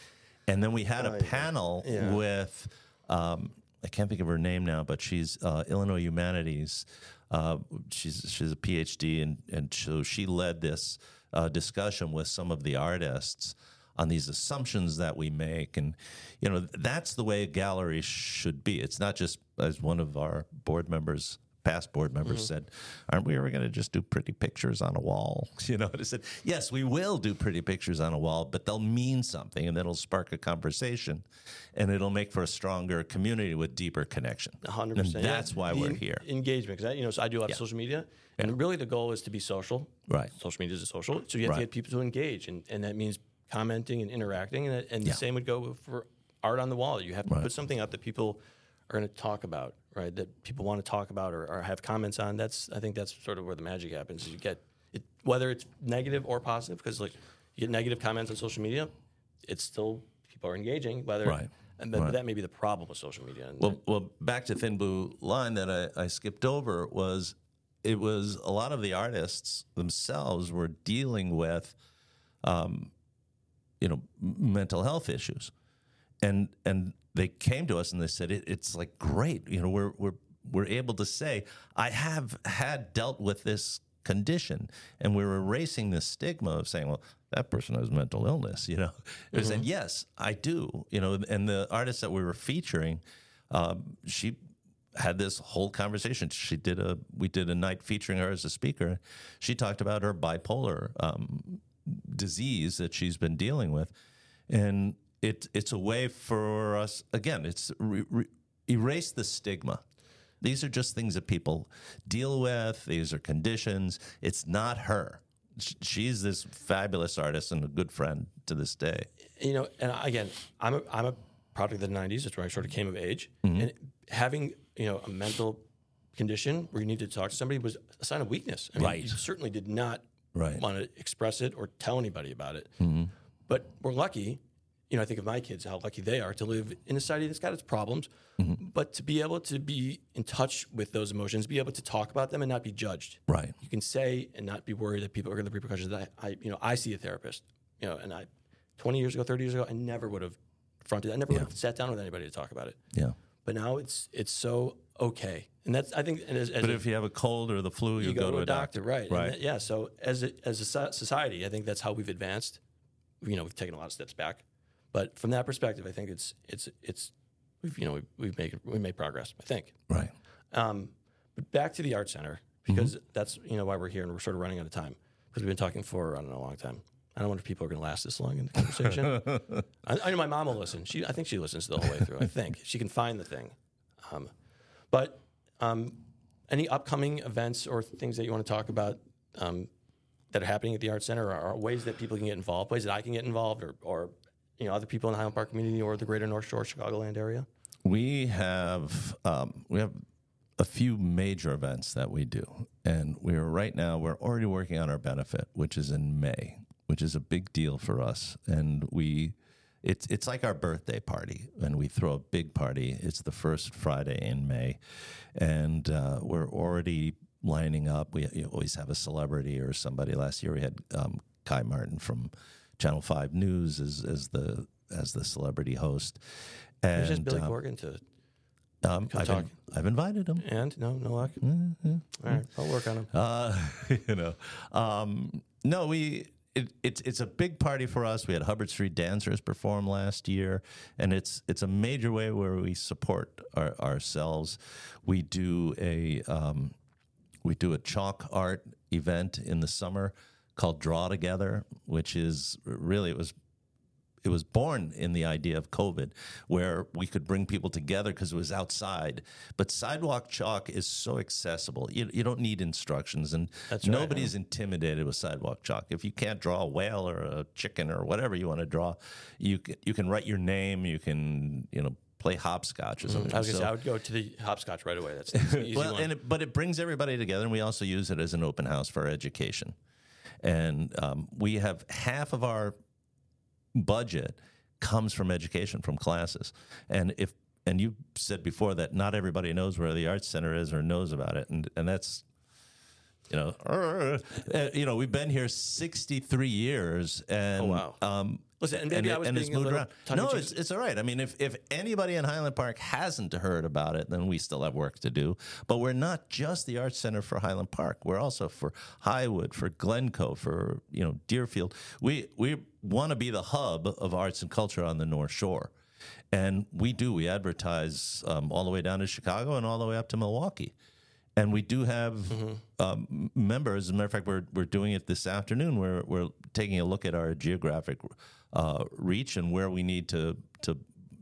B: And then we had a panel
A: Yeah.
B: with, um, I can't think of her name now, but she's uh, Illinois Humanities. Uh, she's she's a PhD, and and so she led this uh, discussion with some of the artists on these assumptions that we make, and you know that's the way a gallery should be. It's not just as one of our board members. Past board members mm-hmm. said, "Aren't we ever going to just do pretty pictures on a wall?" You know, and I said, "Yes, we will do pretty pictures on a wall, but they'll mean something, and it'll spark a conversation, and it'll make for a stronger community with deeper connection."
A: hundred
B: And
A: percent.
B: that's why
A: The
B: we're here.
A: Engagement, because you know, so I do a lot of social media, and really the goal is to be social.
B: Right.
A: Social media is social, so you have
B: Right.
A: to get people to engage, and, and that means commenting and interacting, and, and the same would go for art on the wall. You have to put something out that people are going to talk about, right? That people want to talk about or, or have comments on. That's I think that's sort of where the magic happens. Is you get it, whether it's negative or positive, because like you get negative comments on social media, it's still people are engaging. Whether
B: Right.
A: and then that may be the problem with social media. And
B: Well, well, back to Thin Blue Line that I, I skipped over was it was a lot of the artists themselves were dealing with, um, you know, mental health issues, and and they came to us and they said it, it's like great, you know, we're we're we're able to say I have had dealt with this condition, and we're erasing the stigma of saying, well, that person has mental illness, you know, they're saying yes, I do, you know, and the artist that we were featuring, um, she had this whole conversation. She did a we did a night featuring her as a speaker. She talked about her bipolar um, disease that she's been dealing with, and it it's a way for us again. It's re, re, erase the stigma. These are just things that people deal with. These are conditions. It's not her. She's this fabulous artist and a good friend to this day.
A: you know, and again, I'm a, I'm a product of the '90s. That's where I sort of came of age,
B: Mm-hmm.
A: and having you know a mental condition where you need to talk to somebody was a sign of weakness. I mean,
B: Right.
A: You certainly did not
B: Right. Mm-hmm.
A: want to express it or tell anybody about it. But we're lucky. You know, I think of my kids, how lucky they are to live in a society that's got its problems,
B: Mm-hmm.
A: but to be able to be in touch with those emotions, be able to talk about them and not be judged.
B: Right.
A: You can say and not be worried that people are going to the repercussions. That I, I, you know, I see a therapist. You know, and I, 20 years ago, 30 years ago, I never would have fronted. I never would have sat down with anybody to talk about it.
B: Yeah.
A: But now it's it's so okay, and that's I think. And as, as
B: But
A: a-
B: if you have a cold or the flu, you,
A: you go, to a doctor, right? And
B: Right.
A: that- yeah. So as a, as a society, I think that's how we've advanced. You know, we've taken a lot of steps back, but from that perspective, I think it's it's it's we've you know we've, we've made we made progress. I think.
B: Right.
A: Um, but back to the art center because that's you know why we're here and we're sort of running out of time because we've been talking for I don't know a long time. I don't wonder if people are going to last this long in the conversation. I, I know my mom will listen. She I think she listens the whole way through. I think she can find the thing. Um, but um, any upcoming events or things that you want to talk about um, that are happening at the art center or, or ways that people can get involved, ways that I can get involved, or, or you know other people in the Highland Park community or the Greater North Shore Chicagoland area.
B: We have um, we have a few major events that we do, and we're right now we're already working on our benefit, which is in May, which is a big deal for us, and we. It's, it's like our birthday party, and we throw a big party. It's the first Friday in May, and uh, we're already lining up. We always have a celebrity or somebody. Last year we had um, Kye Martin from Channel Five News as, as the as the celebrity host, and
A: just Billy
B: um,
A: Corgan to
B: um, I've,
A: talk.
B: in- I've invited him.
A: And no, no luck.
B: Mm-hmm.
A: All right, I'll work on him.
B: Uh, you know, um, no, we. It, it's it's a big party for us. We had Hubbard Street Dancers perform last year, and it's it's a major way where we support our, ourselves. We do a um, we do a chalk art event in the summer called Draw Together, which is really it was it was born in the idea of COVID, where we could bring people together because it was outside. But sidewalk chalk is so accessible; you, you don't need instructions, and
A: right,
B: nobody's intimidated with sidewalk chalk. If you can't draw a whale or a chicken or whatever you want to draw, you can, you can write your name. You can you know play hopscotch or something.
A: Mm-hmm. I
B: So-
A: I would go to the hopscotch right away. That's easy
B: well,
A: one.
B: and it, but it brings everybody together, and we also use it as an open house for education. And um, we have half of our budget comes from education, from classes. And if and you said before that not everybody knows where the Arts Center is or knows about it, and and that's you know, uh, you know, we've been here 63 years, and
A: Oh, wow.
B: um,
A: Listen, and maybe I was
B: it's
A: being a
B: moved
A: little
B: around. No, it's, it's all right. I mean, if if anybody in Highland Park hasn't heard about it, then we still have work to do. But we're not just the Arts Center for Highland Park. We're also for Highwood, for Glencoe, for you know Deerfield. We we want to be the hub of arts and culture on the North Shore. And we do. We advertise um, all the way down to Chicago and all the way up to Milwaukee. And we do have um, members. As a matter of fact, we're, we're doing it this afternoon. We're, we're taking a look at our geographic uh, reach and where we need to, to,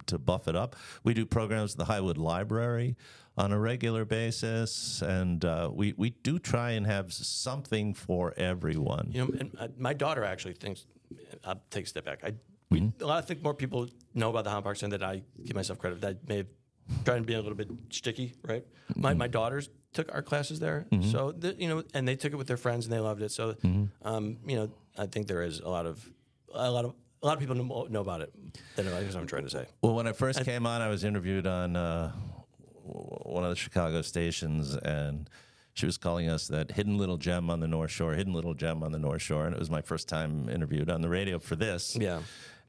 B: to buff it up. We do programs at the Highwood Library on a regular basis. And uh, we, we do try and have something for everyone.
A: You know, and uh, my daughter actually thinks. I'll take a step back. I we, a lot. I think more people know about the Highland Park Center than I give myself credit. That may have tried to be a little bit sticky, right? My my daughters took art classes there, so the, you know, and they took it with their friends and they loved it. So, um, you know, I think there is a lot of a lot of a lot of people know, know about it. Than I guess I'm trying to say.
B: Well, when I first came on, I was interviewed on uh, one of the Chicago stations, and she was calling us that hidden little gem on the North Shore, hidden little gem on the North Shore. And it was my first time interviewed on the radio for this.
A: Yeah.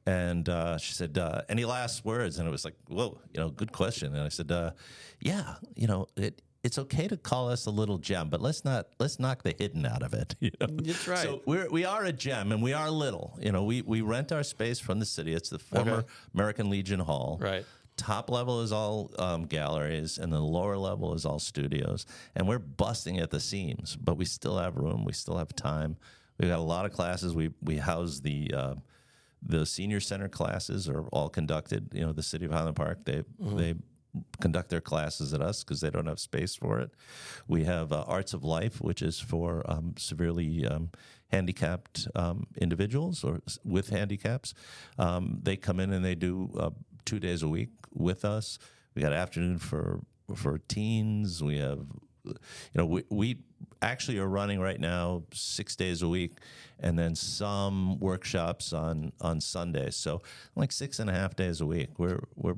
B: And uh, she said, uh, "Any last words?" And it was like, "Whoa, you know, good question." And I said, uh, "Yeah, you know, it." It's okay to call us a little gem, but let's not let's knock the hidden out of it. You know?
A: That's right.
B: So we're we are a gem, and we are little. You know, we we rent our space from the city. It's the former
A: Okay.
B: American Legion Hall.
A: Right.
B: Top level is all um, galleries, and the lower level is all studios. And we're busting at the seams, but we still have room. We still have time. We've got a lot of classes. We we house the uh, the senior center classes are all conducted. You know, the city of Highland Park they they conduct their classes at us because they don't have space for it. We have uh, Arts of Life, which is for um, severely um, handicapped um, individuals or with handicaps. Um, they come in and they do uh, two days a week with us. We got afternoon for for teens. We have you know, we, we actually are running right now six days a week, and then some workshops on on Sundays. So like six and a half days a week. We're we're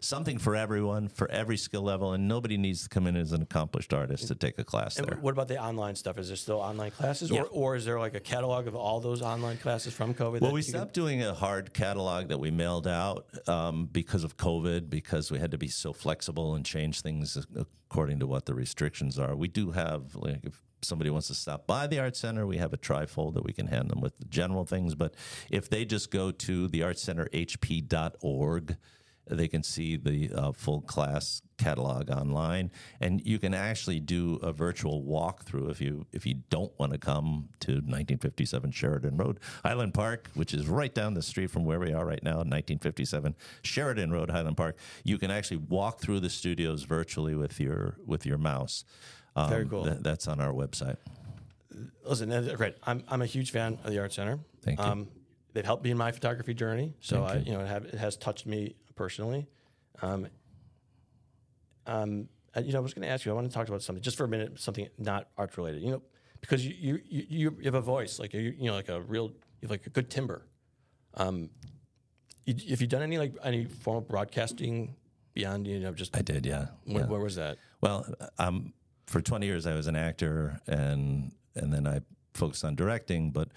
B: something for everyone, for every skill level, and nobody needs to come in as an accomplished artist to take a class
A: And
B: there.
A: what about the online stuff? Is there still online classes,
B: Yeah.
A: or, or is there like a catalog of all those online classes from COVID?
B: Well, we
A: you can-
B: stopped doing a hard catalog that we mailed out um, because of COVID, because we had to be so flexible and change things according to what the restrictions are. We do have, like, if somebody wants to stop by the Art Center, we have a trifold that we can hand them with the general things. But if they just go to theartcenterhp.org, they can see the uh, full class catalog online, and you can actually do a virtual walkthrough if you if you don't want to come to 1957 Sheridan Road, Highland Park, which is right down the street from where we are right now, 1957 Sheridan Road, Highland Park. You can actually walk through the studios virtually with your with your mouse. Um,
A: Very cool.
B: that- that's on our website.
A: Listen, great. I'm, I'm a huge fan of the Art Center.
B: Thank you.
A: Um, they've helped me in my photography journey, so
B: Thank
A: I, you know, it, have, it has touched me personally. Um, um, and, you know, I was going to ask you. I want to talk about something just for a minute, something not art related. You know, because you you, you, you have a voice like you, you know like a real you have like a good timbre. Um, you, have you done any like any formal broadcasting beyond you know just
B: I did, yeah.
A: where,
B: yeah.
A: where was that?
B: Well, um, for 20 years I was an actor, and and then I focused on directing. But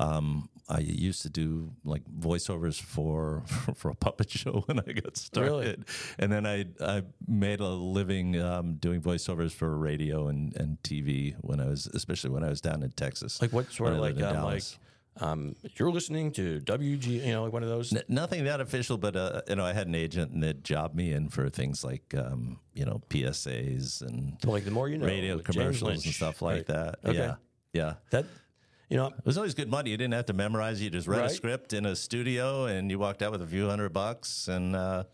B: um, I used to do like voiceovers for for a puppet show when I got started, and then I I made a living um, doing voiceovers for radio and, and TV when I was especially when I was down in Texas.
A: Like what sort of like um, like um, you're listening to WG, you know, like one of those.
B: N- nothing that official, but uh, you know, I had an agent and that jobbed me in for things like um, you know PSAs and
A: like the more you know,
B: radio commercials
A: Lynch.
B: and stuff like
A: Right.
B: that.
A: Okay.
B: Yeah, yeah.
A: That you know,
B: It was always good money. You didn't have to memorize. You just read
A: Right.
B: a script in a studio, and you walked out with a few hundred bucks. And uh,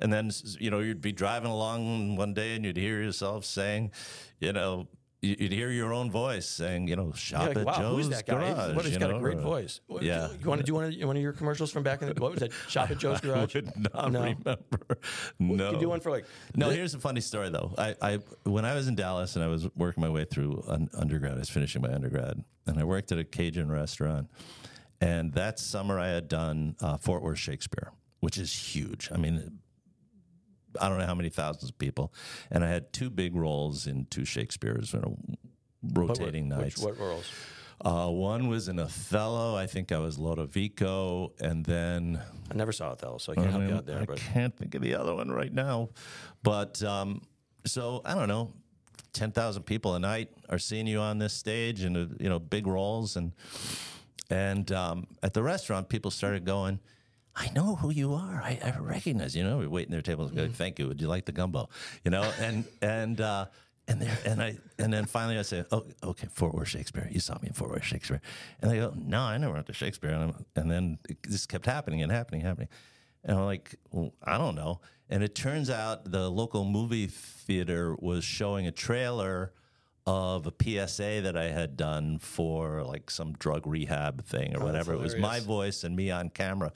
B: and then you know you'd be driving along one day, and you'd hear yourself saying, you know, you'd hear your own voice saying, you know, shop
A: like,
B: at
A: wow,
B: Joe's
A: who's that guy?
B: Garage.
A: what, he's
B: you
A: got a great voice. What-
B: Yeah.
A: you want to do one of, one of your commercials from back in the what was that? Shop at Joe's Garage?
B: I would not
A: No.
B: remember. No.
A: You could do one for like
B: No, here's a funny story though. I, I when I was in Dallas and I was working my way through un- undergrad, I was finishing my undergrad, and I worked at a Cajun restaurant. And that summer, I had done uh, Fort Worth Shakespeare, which is huge. I mean, I don't know how many thousands of people, and I had two big roles in two Shakespeare's, you know, rotating
A: Which,
B: nights.
A: what roles?
B: Uh, one was in Othello. I think I was Lodovico, and then
A: I never saw Othello, so I can't help you out there.
B: I
A: But
B: can't think of the other one right now. But um, so I don't know, ten thousand people a night are seeing you on this stage and uh, you know big roles and and um, at the restaurant people started going. I know who you are. I, I recognize. You know, we're waiting at their tables. Go, Thank you. Would you like the gumbo? You know, and and uh, and there and I and then finally I say, oh, okay, Fort Worth Shakespeare. You saw me in Fort Worth Shakespeare, and they go, no, I never went to Shakespeare. And, I'm, and then it just kept happening and happening, happening. And I'm like, well, I don't know. And it turns out the local movie theater was showing a trailer of a PSA that I had done for like some drug rehab thing or whatever. It was my voice and me on camera.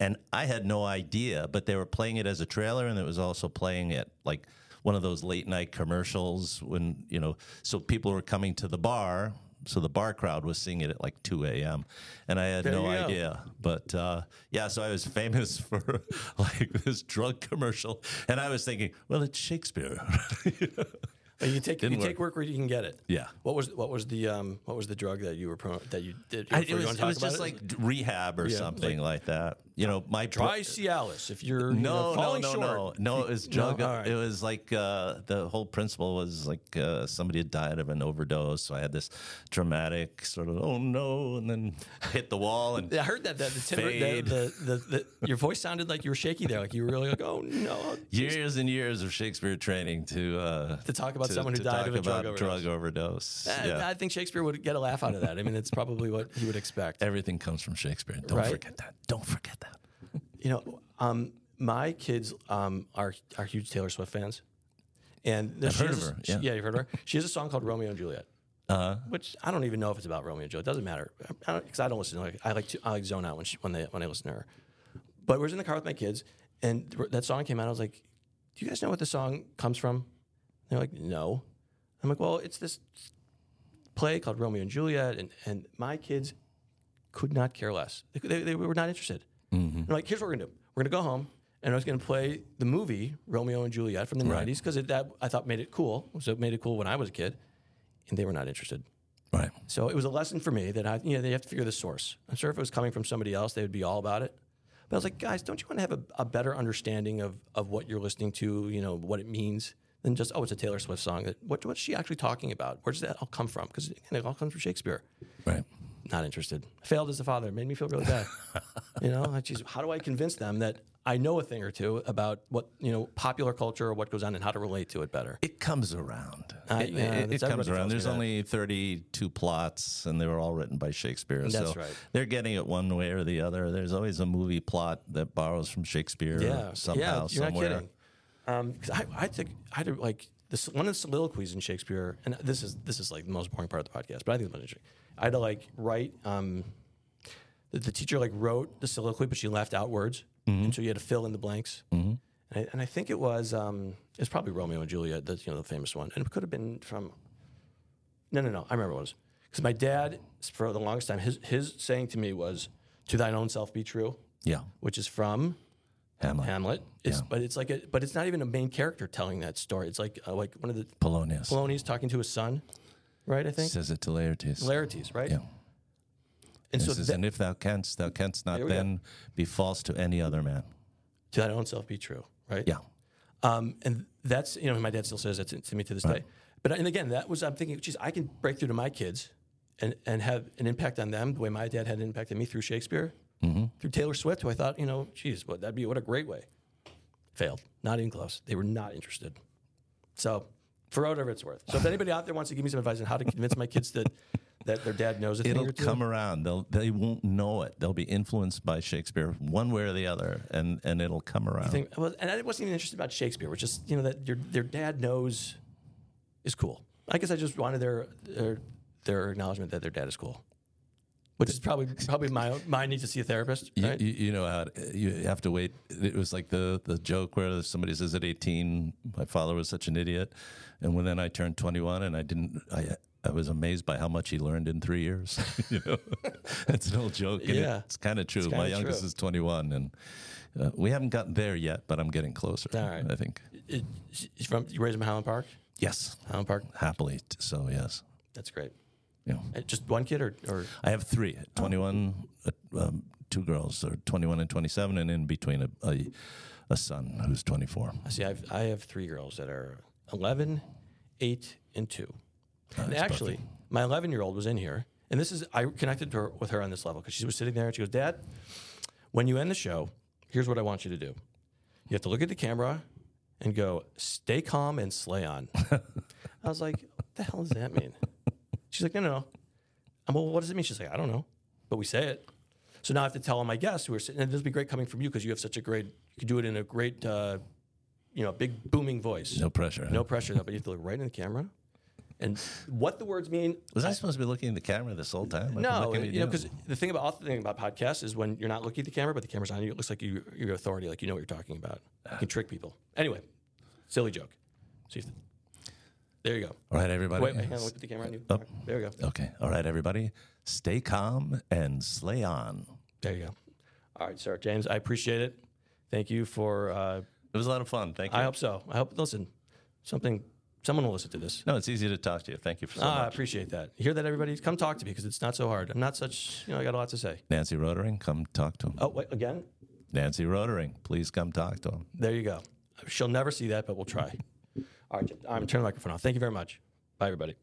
B: And I had no idea, but they were playing it as a trailer and it was also playing it like one of those late night commercials when, you know, so people were coming to the bar. So the bar crowd was seeing it at like 2 a.m. And I had
A: There
B: no
A: go.
B: idea. But uh, yeah, so I was famous for like this drug commercial. And I was thinking, well, it's Shakespeare.
A: But you take you take work where you can get it.
B: Yeah.
A: What was what was the um what was the drug that you were pro- that you did?
B: I,
A: you
B: it was, it was just like rehab or
A: Yeah,
B: something like, that. You know, my
A: try Cialis if you're you know,
B: No, no, no,
A: short.
B: no, no. It was
A: No?
B: drug.
A: All right.
B: It was like uh, the whole principle was like uh, somebody had died of an overdose. So I had this dramatic sort of oh no, and then hit the wall and
A: I heard that that the, timber, the, the, the, the your voice sounded like you were shaky there, like you were really like, oh no.
B: years and years of Shakespeare training to uh,
A: To talk about
B: to-
A: someone who died of a drug overdose.
B: drug overdose.
A: I,
B: yeah.
A: I think Shakespeare would get a laugh out of that. I mean, it's probably what he would expect.
B: Everything comes from Shakespeare. Don't
A: Right?
B: forget that. Don't forget that.
A: You know, um, my kids um, are are huge Taylor Swift fans, and
B: I've
A: she
B: heard of
A: a-
B: her,
A: she-
B: yeah.
A: yeah, you've heard of her. She has a song called Romeo and Juliet.
B: Uh,
A: which I don't even know if it's about Romeo and Juliet. It doesn't matter because I, don't- I don't listen. To her. I like to I like zone out when she, when they when I listen to her. But we was in the car with my kids, and th- that song came out. I was like, "Do you guys know what the song comes from?" They're like, "No." I'm like, "Well, it's this play called Romeo and Juliet," and and my kids could not care less. They, they, they were not interested. I'm like, "Here's what we're gonna do. We're gonna go home." And I was to play the movie Romeo and Juliet from the '90s because that I thought made it cool. So it made it cool when I was a kid, and they were not interested.
B: right.
A: So it was a lesson for me that I, you know, they have to figure the source. I'm sure if it was coming from somebody else, they would be all about it. But I was like, guys, don't you want to have a, a better understanding of, of what you're listening to, you know, what it means than just, oh, it's a Taylor Swift song. What, what's she actually talking about? Where does that all come from? Because it all comes from Shakespeare.
B: Right.
A: Not interested. Failed as a father. Made me feel really bad. you know, how do I convince them that I know a thing or two about what, you know, popular culture or what goes on and how to relate to it better?
B: It comes around.
A: Uh,
B: it,
A: yeah,
B: it- it comes around. There's
A: that.
B: only 32 plots, and they were all written by Shakespeare.
A: That's
B: so
A: right.
B: They're getting it one way or the other. There's always a movie plot that borrows from Shakespeare
A: Yeah,
B: somehow,
A: yeah, you're
B: somewhere.
A: not kidding. Um, I, I think I like this one of the soliloquies in Shakespeare, and this is this is like the most boring part of the podcast, but I think it's most interesting. I had to like write. Um, the, the teacher like wrote the soliloquy, but she left out words,
B: Mm-hmm.
A: and so you had to fill in the blanks. And, I, and I think it was um, it's probably Romeo and Juliet, that's you know the famous one, and it could have been from. No, no, no. I remember what it was because my dad, for the longest time, his his saying to me was, "To thine own self be true,"
B: Yeah,
A: which is from
B: Hamlet,
A: Hamlet. It's,
B: Yeah.
A: But it's like, a, but it's not even a main character telling that story. It's like, uh, like one of the
B: Polonius
A: Polonius talking to his son, right? I think
B: says it to Laertes.
A: Laertes, right?
B: Yeah.
A: And so
B: says,
A: that,
B: and if thou canst, thou canst not
A: we go.
B: then be false to any other man.
A: to thine own self be true, right?
B: Yeah.
A: Um, and that's you know my dad still says that to, to me to this day. But and again, that was I'm thinking, geez, I can break through to my kids and and have an impact on them the way my dad had an impact on me through Shakespeare,
B: Mm-hmm.
A: through Taylor Swift, who I thought you know, geez, what that'd be what a great way. Failed, not even close. They were not interested. So for whatever it's worth. So if anybody out there wants to give me some advice on how to convince my kids that that their dad knows a
B: It'll come around. They'll they won't know it. They'll be influenced by Shakespeare one way or the other, and and it'll come around.
A: thing. Well, and I wasn't even interested about Shakespeare, which is you know that your their dad knows is cool. I guess I just wanted their their, their acknowledgement that their dad is cool, which is probably probably my my need to see a therapist.
B: You,
A: Right?
B: you, you know how it- you have to wait. It was like the the joke where somebody says at 18, my father was such an idiot, and when then I turned 21 and I didn't, I I was amazed by how much he learned in three years. you know, it's an old joke. and
A: Yeah.
B: it's kind of true. My youngest
A: true.
B: is 21, and uh, we haven't gotten there yet, but I'm getting closer.
A: All right.
B: I think.
A: It, from you raised him in Highland Park.
B: Yes,
A: Highland Park.
B: happily. So yes,
A: That's great.
B: Know,
A: Uh, Just one kid, or, or
B: I have three. 21, uh, um, two girls, or 21 and 27, and in between a, a, a son who's 24.
A: I see. I've, I have three girls that are 11, 8, and two. and actually,
B: perfect.
A: my 11 year old was in here, and this is I connected to her, with her on this level because she was sitting there and she goes, "Dad, when you end the show, here's what I want you to do. You have to look at the camera and go, stay calm and slay on." I was like, "What the hell does that mean?" She's like, "No, no, no." I'm well. What does it mean? She's like, "I don't know," but we say it. So now I have to tell all my guests who are sitting, and this would be great coming from you because you have such a great, you could do it in a great, uh, you know, big booming voice.
B: No pressure.
A: No pressure, though, but you have to look right in the camera. And what the words mean,
B: Was I supposed to be looking at the camera this whole time? I've
A: no, you know, because the thing about the thing about podcasts is when you're not looking at the camera, but the camera's on you, it looks like you, you're authority, like you know what you're talking about. You can trick people. Anyway, silly joke. See if there you go.
B: All right, everybody.
A: Wait, wait, look at the camera on you.
B: Up.
A: There you go.
B: Okay. All right, everybody. Stay calm and slay on.
A: There you go. All right, sir, James, I appreciate it. Thank you for. Uh,
B: It was a lot of fun. Thank you.
A: I hope so. I hope. Listen, something. Someone will listen to this.
B: no, it's easy to talk to you. Thank you for so
A: Ah, I appreciate that. You hear that, everybody? Come talk to me because it's not so hard. I'm not such. You know, I got a lot to say.
B: Nancy Rotering, come talk to him.
A: Oh, wait, again.
B: Nancy Rotering, please come talk to him.
A: There you go. She'll never see that, but we'll try. All right, I'm turning the microphone off. Thank you very much. Bye, everybody.